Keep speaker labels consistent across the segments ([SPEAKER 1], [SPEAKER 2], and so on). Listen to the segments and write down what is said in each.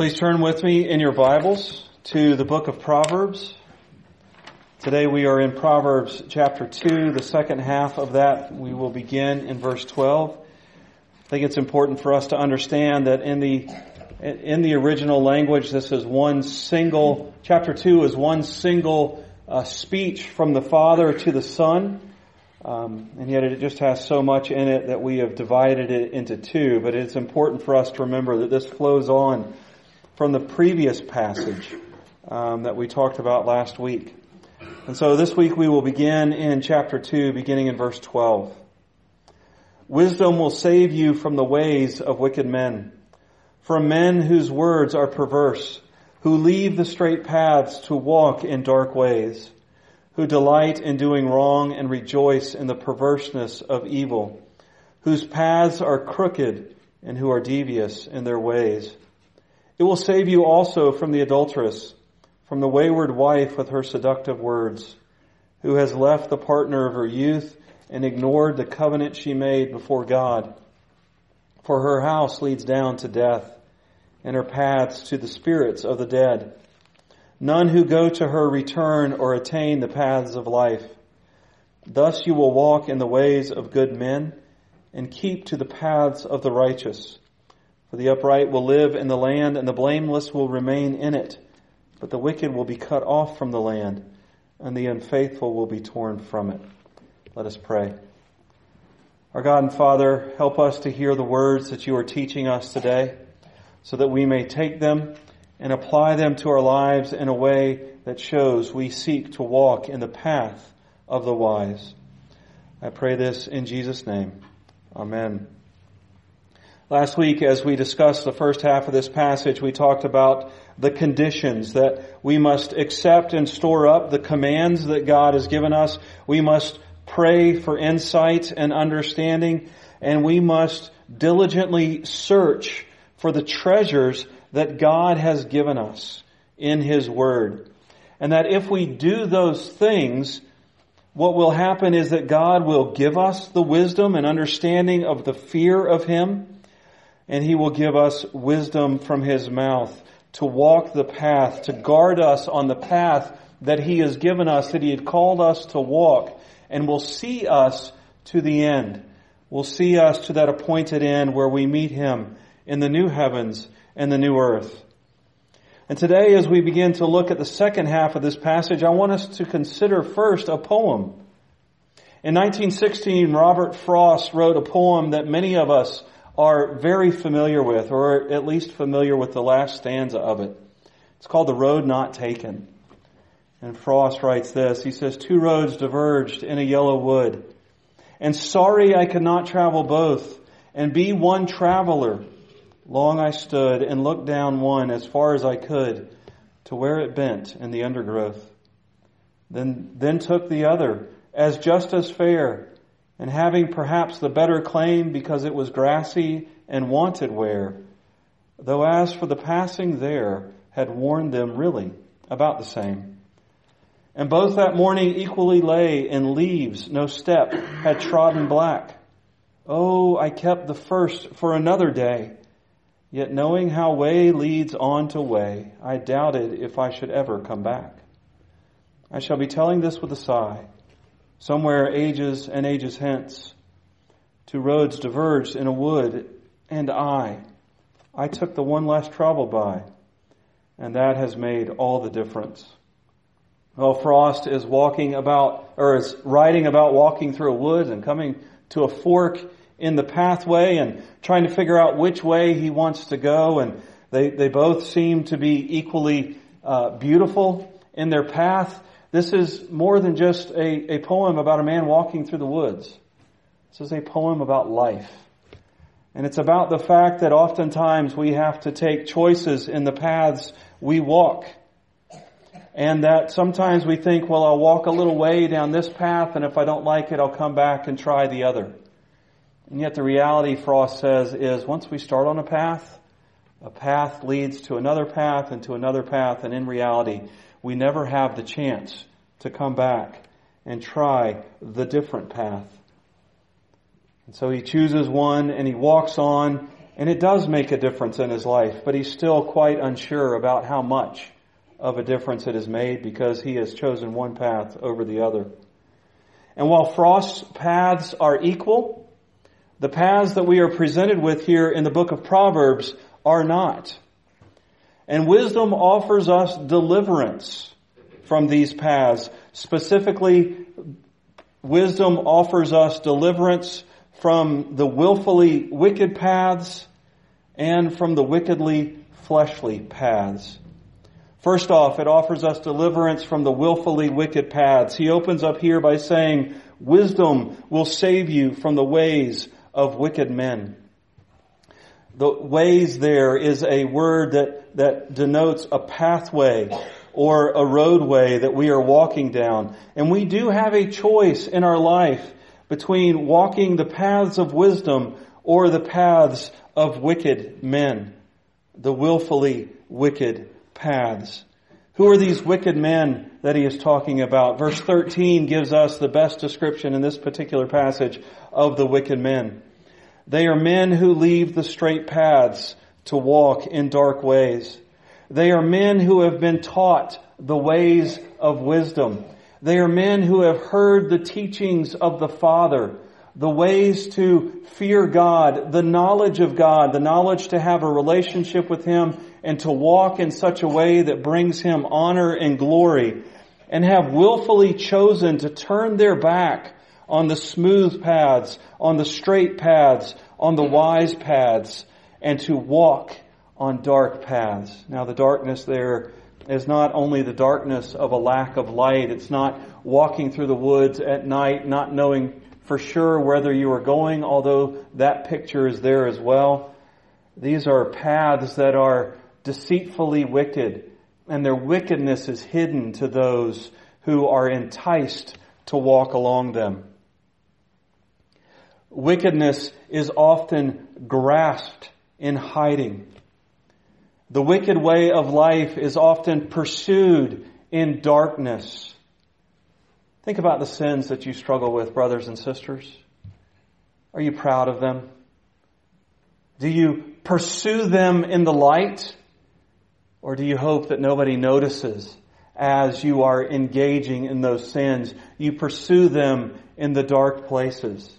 [SPEAKER 1] Please turn with me in your Bibles to the book of Proverbs. Today we are in Proverbs chapter 2. The second half of that we will begin in verse 12. I think it's important for us to understand that in the in the original language, this is one single, chapter 2 is one single uh, speech from the Father to the Son. Um, and yet it just has so much in it that we have divided it into two. But it's important for us to remember that this flows on from the previous passage um, that we talked about last week. And so this week we will begin in chapter 2, beginning in verse 12. Wisdom will save you from the ways of wicked men, from men whose words are perverse, who leave the straight paths to walk in dark ways who delight in doing wrong and rejoice in the perverseness of evil, whose paths are crooked and who are devious in their ways. It will save you also from the adulteress, from the wayward wife with her seductive words, who has left the partner of her youth and ignored the covenant she made before God. For her house leads down to death, and her paths to the spirits of the dead. None who go to her return or attain the paths of life. Thus you will walk in the ways of good men and keep to the paths of the righteous. For the upright will live in the land and the blameless will remain in it. But the wicked will be cut off from the land and the unfaithful will be torn from it. Let us pray. Our God and Father, help us to hear the words that you are teaching us today so that we may take them and apply them to our lives in a way that shows we seek to walk in the path of the wise. I pray this in Jesus' name. Amen. Last week, as we discussed the first half of this passage, we talked about the conditions that we must accept and store up, the commands that God has given us. We must pray for insight and understanding, and we must diligently search for the treasures that God has given us in His Word. And that if we do those things, what will happen is that God will give us the wisdom and understanding of the fear of Him, and He will give us wisdom from His mouth to walk the path, to guard us on the path that He has given us, that He had called us to walk, and will see us to the end. Will see us to that appointed end where we meet Him in the new heavens and the new earth. And today, as we begin to look at the second half of this passage, I want us to consider first a poem. In 1916, Robert Frost wrote a poem that many of us are very familiar with, or at least familiar with the last stanza of it. It's called The Road Not Taken. And Frost writes this. He says, Two roads diverged in a yellow wood. And sorry I could not travel both and be one traveler Long I stood and looked down one as far as I could to where it bent in the undergrowth. Then, then took the other as just as fair and having perhaps the better claim because it was grassy and wanted wear. Though as for the passing there had warned them really about the same. And both that morning equally lay in leaves, no step had trodden black. Oh, I kept the first for another day Yet knowing how way leads on to way, I doubted if I should ever come back. I shall be telling this with a sigh. Somewhere ages and ages hence, two roads diverged in a wood, and I, I took the one less traveled by, and that has made all the difference. Well, Frost is walking about, or is writing about walking through a wood and coming to a fork in the pathway and trying to figure out which way he wants to go. And they, they both seem to be equally uh, beautiful in their path. This is more than just a, a poem about a man walking through the woods. This is a poem about life. And it's about the fact that oftentimes we have to take choices in the paths we walk. And that sometimes we think, well, I'll walk a little way down this path, and if I don't like it, I'll come back and try the other. And yet the reality, Frost says, is once we start on a path, a path leads to another path and to another path, and in reality, we never have the chance to come back and try the different path. And so he chooses one and he walks on And it does make a difference in his life, but he's still quite unsure about how much of a difference it has made because he has chosen one path over the other. And while Frost's paths are equal, the paths that we are presented with here in the book of Proverbs are not. And wisdom offers us deliverance from these paths. Specifically, wisdom offers us deliverance from the willfully wicked paths and from the wickedly fleshly paths. First off, it offers us deliverance from the willfully wicked paths. He opens up here by saying, wisdom will save you from the ways of wicked men. The ways there is a word that, that denotes a pathway or a roadway that we are walking down. And we do have a choice in our life between walking the paths of wisdom or the paths of wicked men, the willfully wicked paths. Who are these wicked men that he is talking about? Verse 13 gives us the best description in this particular passage of the wicked men. They are men who leave the straight paths to walk in dark ways. They are men who have been taught the ways of wisdom. They are men who have heard the teachings of the Father, the ways to fear God, the knowledge of God, the knowledge to have a relationship with Him and to walk in such a way that brings Him honor and glory and have willfully chosen to turn their back on the smooth paths, on the straight paths, on the wise paths, and to walk on dark paths. Now the darkness there is not only the darkness of a lack of light. It's not walking through the woods at night, not knowing for sure whether you are going, although that picture is there as well. These are paths that are deceitfully wicked, and their wickedness is hidden to those who are enticed to walk along them. Wickedness is often grasped in hiding. The wicked way of life is often pursued in darkness. Think about the sins that you struggle with, brothers and sisters. Are you proud of them? Do you pursue them in the light? Or do you hope that nobody notices as you are engaging in those sins? You pursue them in the dark places.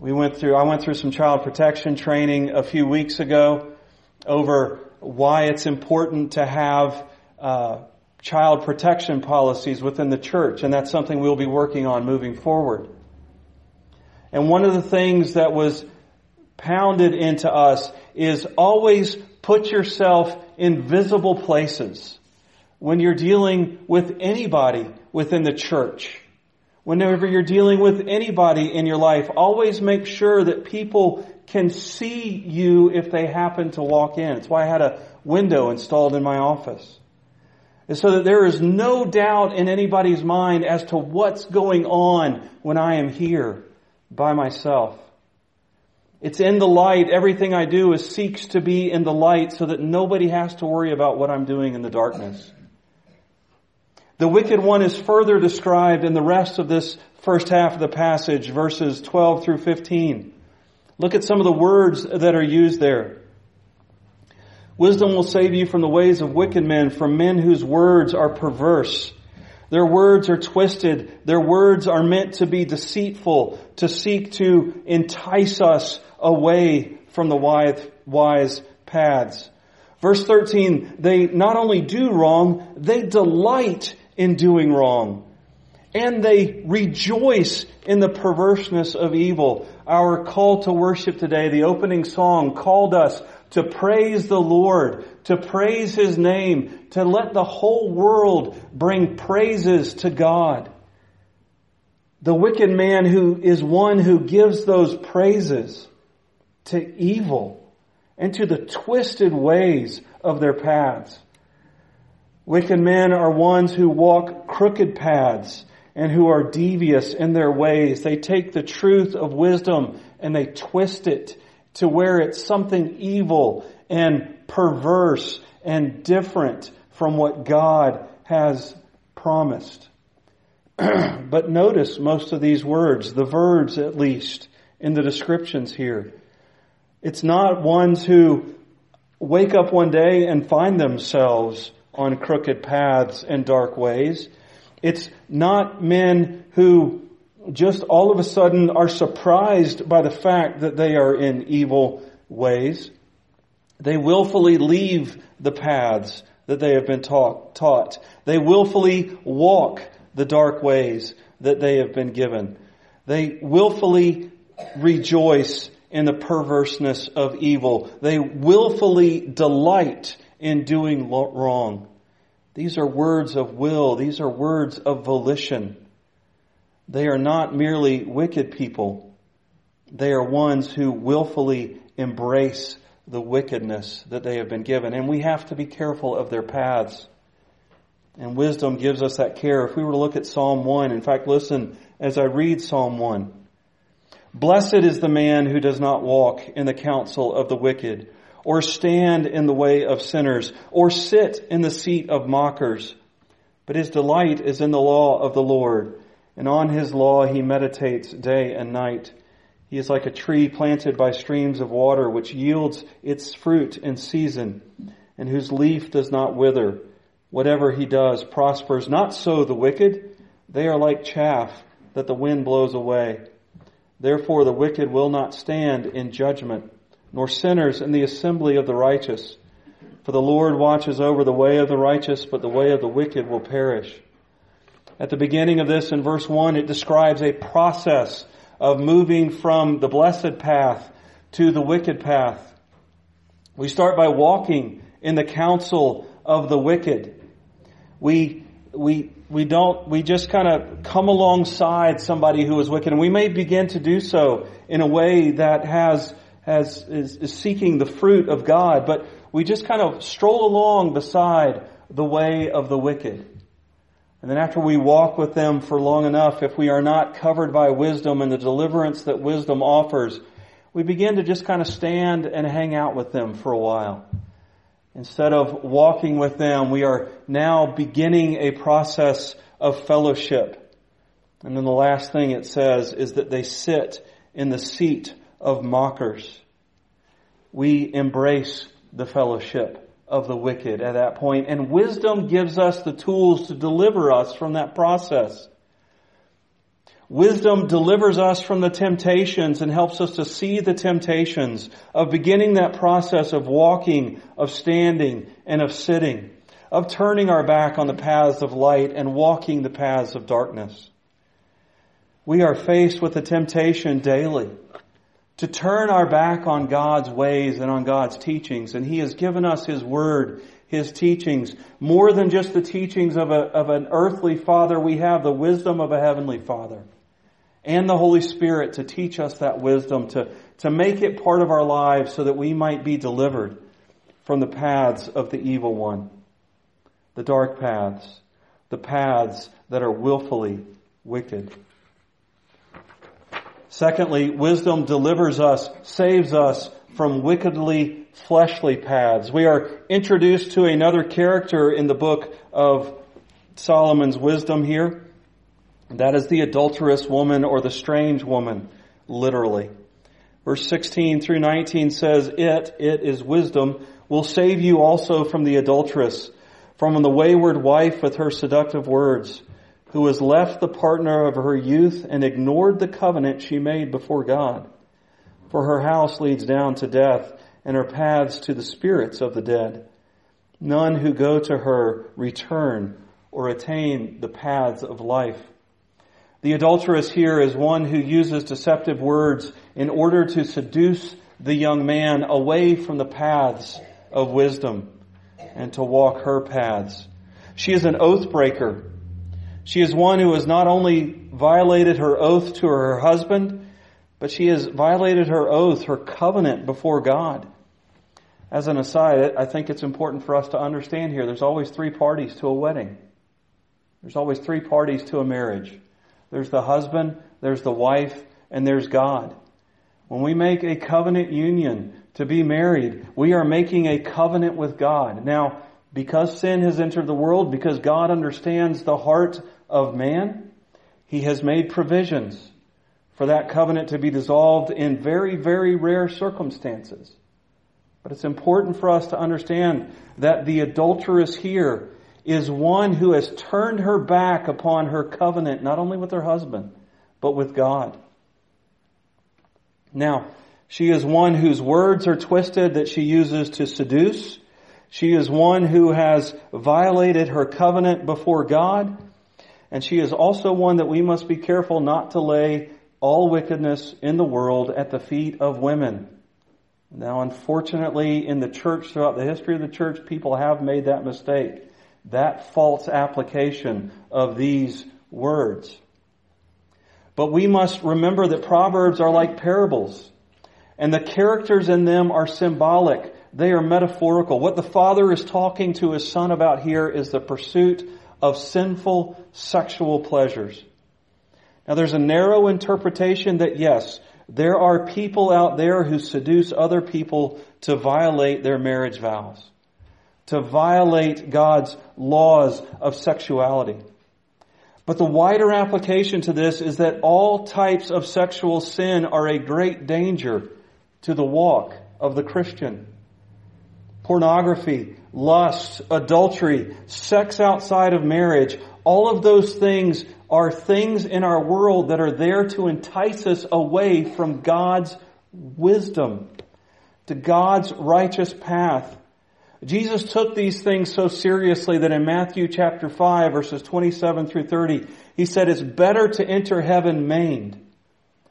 [SPEAKER 1] We went through, I went through some child protection training a few weeks ago over why it's important to have uh, child protection policies within the church, and that's something we'll be working on moving forward. And one of the things that was pounded into us is always put yourself in visible places when you're dealing with anybody within the church. Whenever you're dealing with anybody in your life, always make sure that people can see you if they happen to walk in. It's why I had a window installed in my office. So that there is no doubt in anybody's mind as to what's going on when I am here by myself. It's in the light. Everything I do is seeks to be in the light so that nobody has to worry about what I'm doing in the darkness. The wicked one is further described in the rest of this first half of the passage, verses 12 through 15. Look at some of the words that are used there. Wisdom will save you from the ways of wicked men, from men whose words are perverse. Their words are twisted. Their words are meant to be deceitful, to seek to entice us away from the wise, paths. Verse 13, they not only do wrong, they delight in doing wrong. And they rejoice in the perverseness of evil. Our call to worship today, the opening song called us to praise the Lord, to praise His name, to let the whole world bring praises to God. The wicked man who is one who gives those praises to evil and to the twisted ways of their paths. Wicked men are ones who walk crooked paths and who are devious in their ways. They take the truth of wisdom and they twist it to where it's something evil and perverse and different from what God has promised. but notice most of these words, the verbs at least, in the descriptions here. It's not ones who wake up one day and find themselves on crooked paths and dark ways. It's not men who just all of a sudden are surprised by the fact that they are in evil ways. They willfully leave the paths that they have been taught, taught. They willfully walk the dark ways that they have been given. They willfully rejoice in the perverseness of evil. They willfully delight in doing wrong. These are words of will. These are words of volition. They are not merely wicked people. They are ones who willfully embrace the wickedness that they have been given. And we have to be careful of their paths. And wisdom gives us that care. If we were to look at Psalm 1, in fact, listen as I read Psalm 1. Blessed is the man who does not walk in the counsel of the wicked, or stand in the way of sinners, or sit in the seat of mockers. But his delight is in the law of the Lord, and on his law he meditates day and night. He is like a tree planted by streams of water, which yields its fruit in season, and whose leaf does not wither. Whatever he does prospers. Not so the wicked. They are like chaff that the wind blows away. Therefore the wicked will not stand in judgment, nor sinners in the assembly of the righteous. For the Lord watches over the way of the righteous, but the way of the wicked will perish. At the beginning of this, in verse 1, it describes a process of moving from the blessed path to the wicked path. We start by walking in the counsel of the wicked. We, we, we don't, we just kind of come alongside somebody who is wicked and we may begin to do so in a way that has, has, is, is seeking the fruit of God, but we just kind of stroll along beside the way of the wicked. And then after we walk with them for long enough, if we are not covered by wisdom and the deliverance that wisdom offers, we begin to just kind of stand and hang out with them for a while. Instead of walking with them, we are now beginning a process of fellowship. And then the last thing it says is that they sit in the seat of mockers. We embrace the fellowship of the wicked at that point, and wisdom gives us the tools to deliver us from that process. Wisdom delivers us from the temptations and helps us to see the temptations of beginning that process of walking, of standing, and of sitting, of turning our back on the paths of light and walking the paths of darkness. We are faced with the temptation daily to turn our back on God's ways and on God's teachings. And He has given us His Word, His teachings. More than just the teachings of, a, of an earthly Father, we have the wisdom of a Heavenly Father. And the Holy Spirit to teach us that wisdom, to, to make it part of our lives so that we might be delivered from the paths of the evil one. The dark paths. The paths that are willfully wicked. Secondly, wisdom delivers us, saves us from wickedly fleshly paths. We are introduced to another character in the book of Solomon's wisdom here. That is the adulterous woman or the strange woman, literally. Verse 16 through 19 says, It, it is wisdom, will save you also from the adulteress, from the wayward wife with her seductive words who has left the partner of her youth and ignored the covenant she made before God. For her house leads down to death and her paths to the spirits of the dead. None who go to her return or attain the paths of life. The adulteress here is one who uses deceptive words in order to seduce the young man away from the paths of wisdom and to walk her paths. She is an oath breaker she is one who has not only violated her oath to her husband, but she has violated her oath, her covenant before God. As an aside, I think it's important for us to understand here there's always three parties to a wedding. There's always three parties to a marriage. There's the husband, there's the wife, and there's God. When we make a covenant union to be married, we are making a covenant with God. Now, because sin has entered the world, because God understands the heart of man, he has made provisions for that covenant to be dissolved in very, very rare circumstances. But it's important for us to understand that the adulteress here is one who has turned her back upon her covenant, not only with her husband, but with God. Now, she is one whose words are twisted that she uses to seduce. She is one who has violated her covenant before God. And she is also one that we must be careful not to lay all wickedness in the world at the feet of women. Now, unfortunately, in the church, throughout the history of the church, people have made that mistake. That false application of these words. But we must remember that Proverbs are like parables. And the characters in them are symbolic. They are metaphorical. What the father is talking to his son about here is the pursuit of sinful sexual pleasures. Now there's a narrow interpretation that yes, there are people out there who seduce other people to violate their marriage vows, to violate God's laws of sexuality. But the wider application to this is that all types of sexual sin are a great danger to the walk of the Christian. Pornography, lust, adultery, sex outside of marriage, all of those things are things in our world that are there to entice us away from God's wisdom, to God's righteous path. Jesus took these things so seriously that in Matthew chapter 5 verses 27 through 30, he said it's better to enter heaven maimed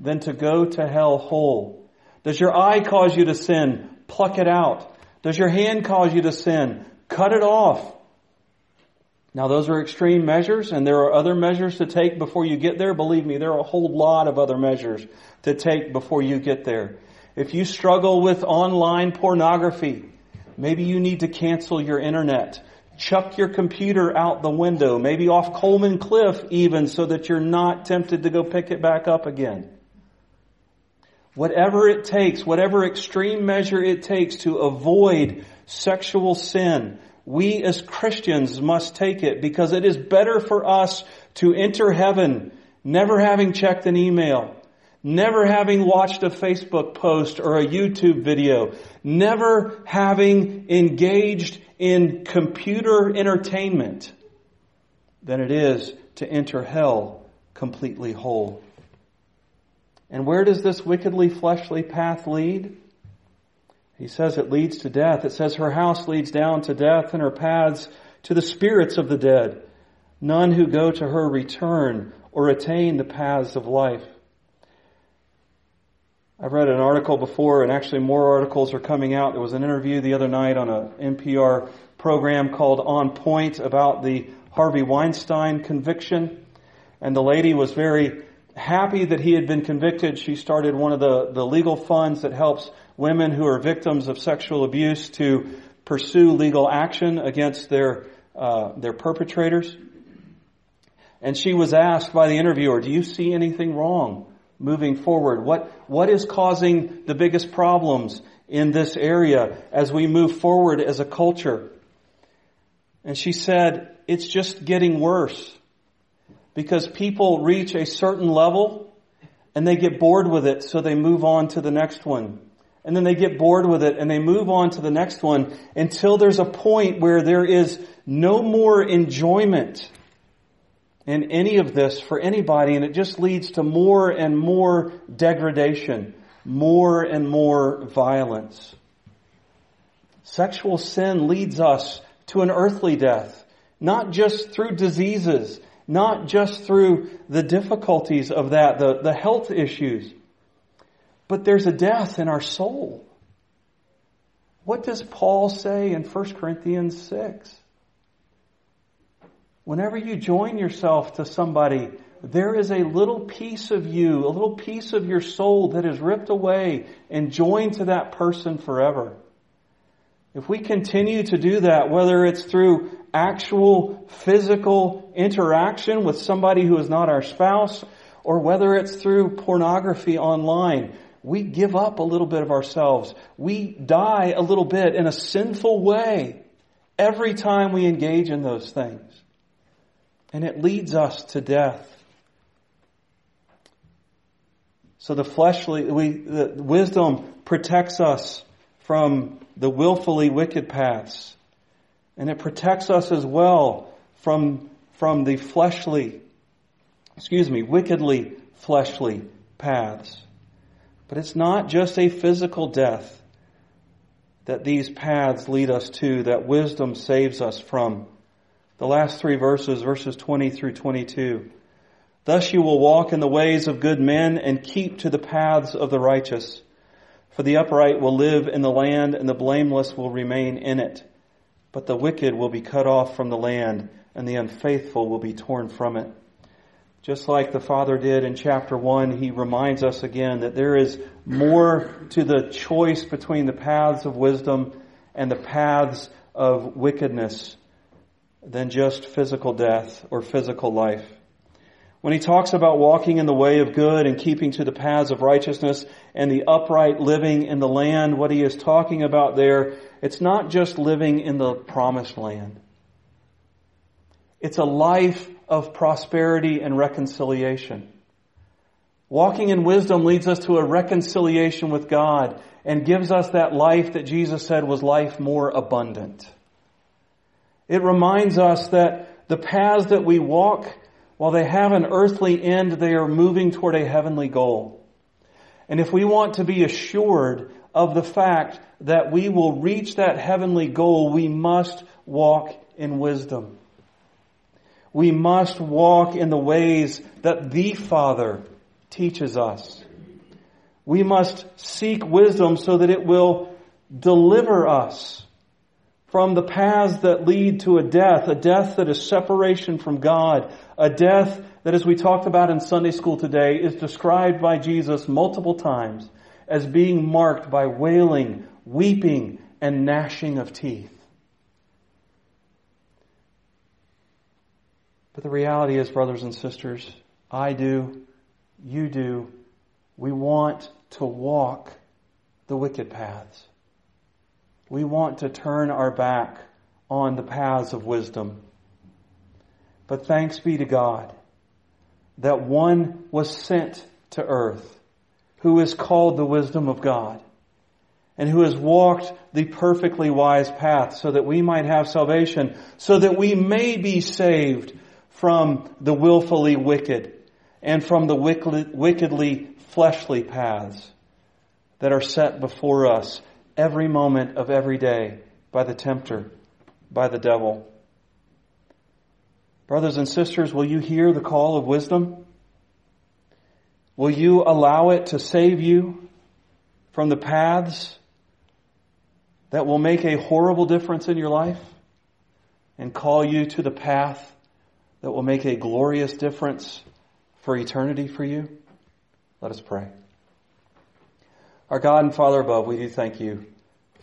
[SPEAKER 1] than to go to hell whole. Does your eye cause you to sin? Pluck it out. Does your hand cause you to sin? Cut it off. Now those are extreme measures and there are other measures to take before you get there. Believe me, there are a whole lot of other measures to take before you get there. If you struggle with online pornography, maybe you need to cancel your internet. Chuck your computer out the window, maybe off Coleman Cliff even so that you're not tempted to go pick it back up again. Whatever it takes, whatever extreme measure it takes to avoid sexual sin, we as Christians must take it because it is better for us to enter heaven never having checked an email, never having watched a Facebook post or a YouTube video, never having engaged in computer entertainment than it is to enter hell completely whole. And where does this wickedly fleshly path lead? He says it leads to death. It says her house leads down to death and her paths to the spirits of the dead. None who go to her return or attain the paths of life. I've read an article before and actually more articles are coming out. There was an interview the other night on an NPR program called On Point about the Harvey Weinstein conviction. And the lady was very happy that he had been convicted. She started one of the, the legal funds that helps women who are victims of sexual abuse to pursue legal action against their uh, their perpetrators. And she was asked by the interviewer, "Do you see anything wrong moving forward? What what is causing the biggest problems in this area as we move forward as a culture?" And she said, "It's just getting worse." Because people reach a certain level and they get bored with it, so they move on to the next one. And then they get bored with it and they move on to the next one until there's a point where there is no more enjoyment in any of this for anybody and it just leads to more and more degradation, more and more violence. Sexual sin leads us to an earthly death, not just through diseases, not just through the difficulties of that, the, the health issues, but there's a death in our soul. What does Paul say in 1 Corinthians 6? Whenever you join yourself to somebody, there is a little piece of you, a little piece of your soul that is ripped away and joined to that person forever. If we continue to do that, whether it's through actual physical interaction with somebody who is not our spouse, or whether it's through pornography online, we give up a little bit of ourselves. We die a little bit in a sinful way every time we engage in those things. And it leads us to death. So the fleshly, we, the wisdom protects us from the willfully wicked paths. And it protects us as well from, from the fleshly, excuse me, wickedly fleshly paths. But it's not just a physical death that these paths lead us to, that wisdom saves us from. The last three verses, verses 20 through 22. Thus you will walk in the ways of good men and keep to the paths of the righteous. For the upright will live in the land and the blameless will remain in it. But the wicked will be cut off from the land and the unfaithful will be torn from it. Just like the Father did in chapter 1, he reminds us again that there is more to the choice between the paths of wisdom and the paths of wickedness than just physical death or physical life. When he talks about walking in the way of good and keeping to the paths of righteousness and the upright living in the land, what he is talking about there, it's not just living in the promised land. It's a life of prosperity and reconciliation. Walking in wisdom leads us to a reconciliation with God and gives us that life that Jesus said was life more abundant. It reminds us that the paths that we walk while they have an earthly end, they are moving toward a heavenly goal. And if we want to be assured of the fact that we will reach that heavenly goal, we must walk in wisdom. We must walk in the ways that the Father teaches us. We must seek wisdom so that it will deliver us from the paths that lead to a death, a death that is separation from God, a death that, as we talked about in Sunday school today, is described by Jesus multiple times as being marked by wailing, weeping, and gnashing of teeth. But the reality is, brothers and sisters, I do, you do, we want to walk the wicked paths. We want to turn our back on the paths of wisdom. But thanks be to God that one was sent to earth who is called the wisdom of God and who has walked the perfectly wise path so that we might have salvation, so that we may be saved from the willfully wicked and from the wickedly fleshly paths that are set before us every moment of every day by the tempter, by the devil. Brothers and sisters, will you hear the call of wisdom? Will you allow it to save you from the paths that will make a horrible difference in your life and call you to the path that will make a glorious difference for eternity for you? Let us pray. Our God and Father above, we do thank you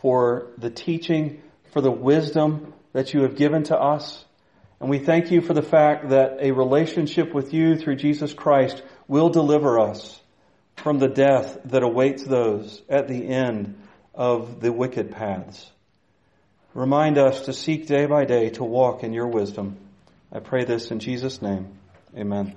[SPEAKER 1] for the teaching, for the wisdom that you have given to us. And we thank you for the fact that a relationship with you through Jesus Christ will deliver us from the death that awaits those at the end of the wicked paths. Remind us to seek day by day to walk in your wisdom. I pray this in Jesus' name. Amen.